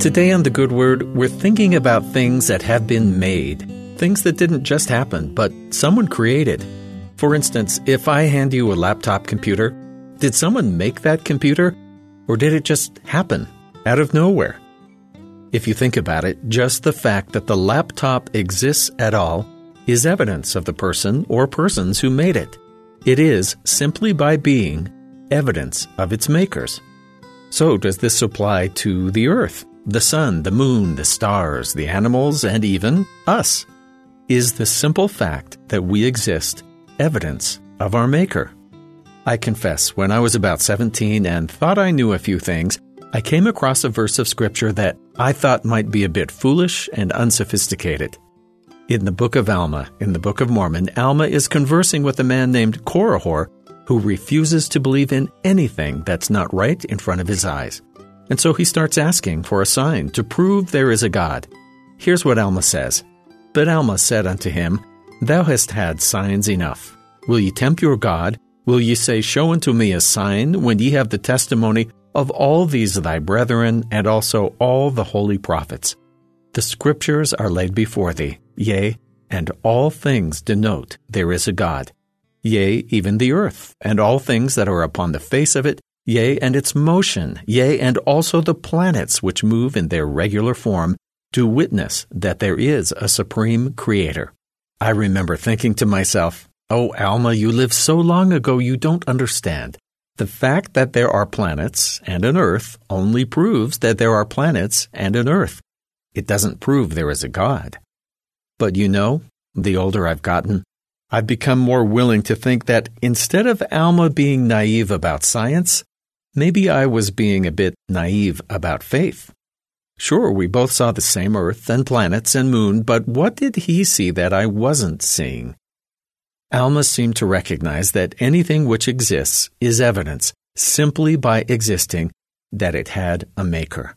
Today on The Good Word, we're thinking about things that have been made, things that didn't just happen, but someone created. For instance, if I hand you a laptop computer, did someone make that computer, or did it just happen out of nowhere? If you think about it, just the fact that the laptop exists at all is evidence of the person or persons who made it. It is, simply by being, evidence of its makers. So, does this apply to the earth? The sun, the moon, the stars, the animals, and even us, is the simple fact that we exist evidence of our Maker. I confess, when I was about 17 and thought I knew a few things, I came across a verse of Scripture that I thought might be a bit foolish and unsophisticated. In the book of Alma, in the Book of Mormon, Alma is conversing with a man named Korihor who refuses to believe in anything that's not right in front of his eyes. And so he starts asking for a sign to prove there is a God. Here's what Alma says But Alma said unto him, Thou hast had signs enough. Will ye tempt your God? Will ye say, Show unto me a sign, when ye have the testimony of all these thy brethren, and also all the holy prophets? The scriptures are laid before thee, yea, and all things denote there is a God. Yea, even the earth, and all things that are upon the face of it, yea, and its motion, yea, and also the planets which move in their regular form, to witness that there is a supreme creator. I remember thinking to myself, Oh, Alma, you lived so long ago you don't understand. The fact that there are planets and an Earth only proves that there are planets and an Earth. It doesn't prove there is a God. But you know, the older I've gotten, I've become more willing to think that instead of Alma being naive about science, Maybe I was being a bit naive about faith. Sure, we both saw the same Earth and planets and moon, but what did he see that I wasn't seeing? Alma seemed to recognize that anything which exists is evidence, simply by existing, that it had a maker.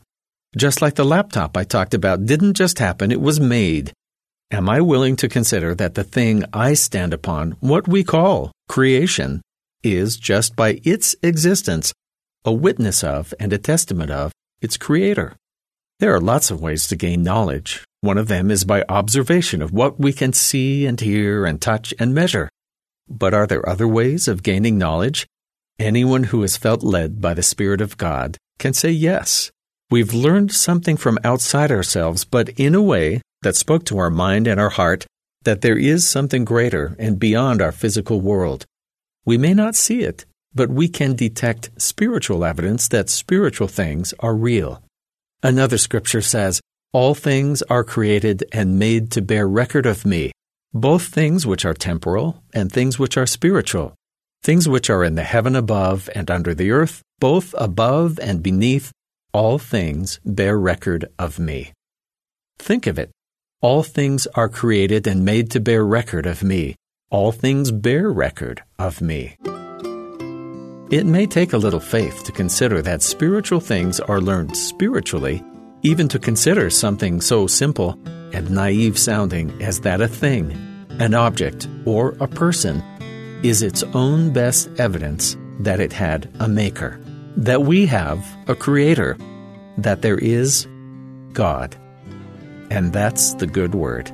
Just like the laptop I talked about didn't just happen, it was made. Am I willing to consider that the thing I stand upon, what we call creation, is just by its existence a witness of and a testament of its creator. There are lots of ways to gain knowledge. One of them is by observation of what we can see and hear and touch and measure. But are there other ways of gaining knowledge? Anyone who has felt led by the Spirit of God can say yes. We've learned something from outside ourselves, but in a way that spoke to our mind and our heart that there is something greater and beyond our physical world. We may not see it, but we can detect spiritual evidence that spiritual things are real. Another scripture says, All things are created and made to bear record of me, both things which are temporal and things which are spiritual, things which are in the heaven above and under the earth, both above and beneath, all things bear record of me. Think of it. All things are created and made to bear record of me. All things bear record of me. It may take a little faith to consider that spiritual things are learned spiritually, even to consider something so simple and naive sounding as that a thing, an object, or a person is its own best evidence that it had a maker, that we have a creator, that there is God. And that's the good word.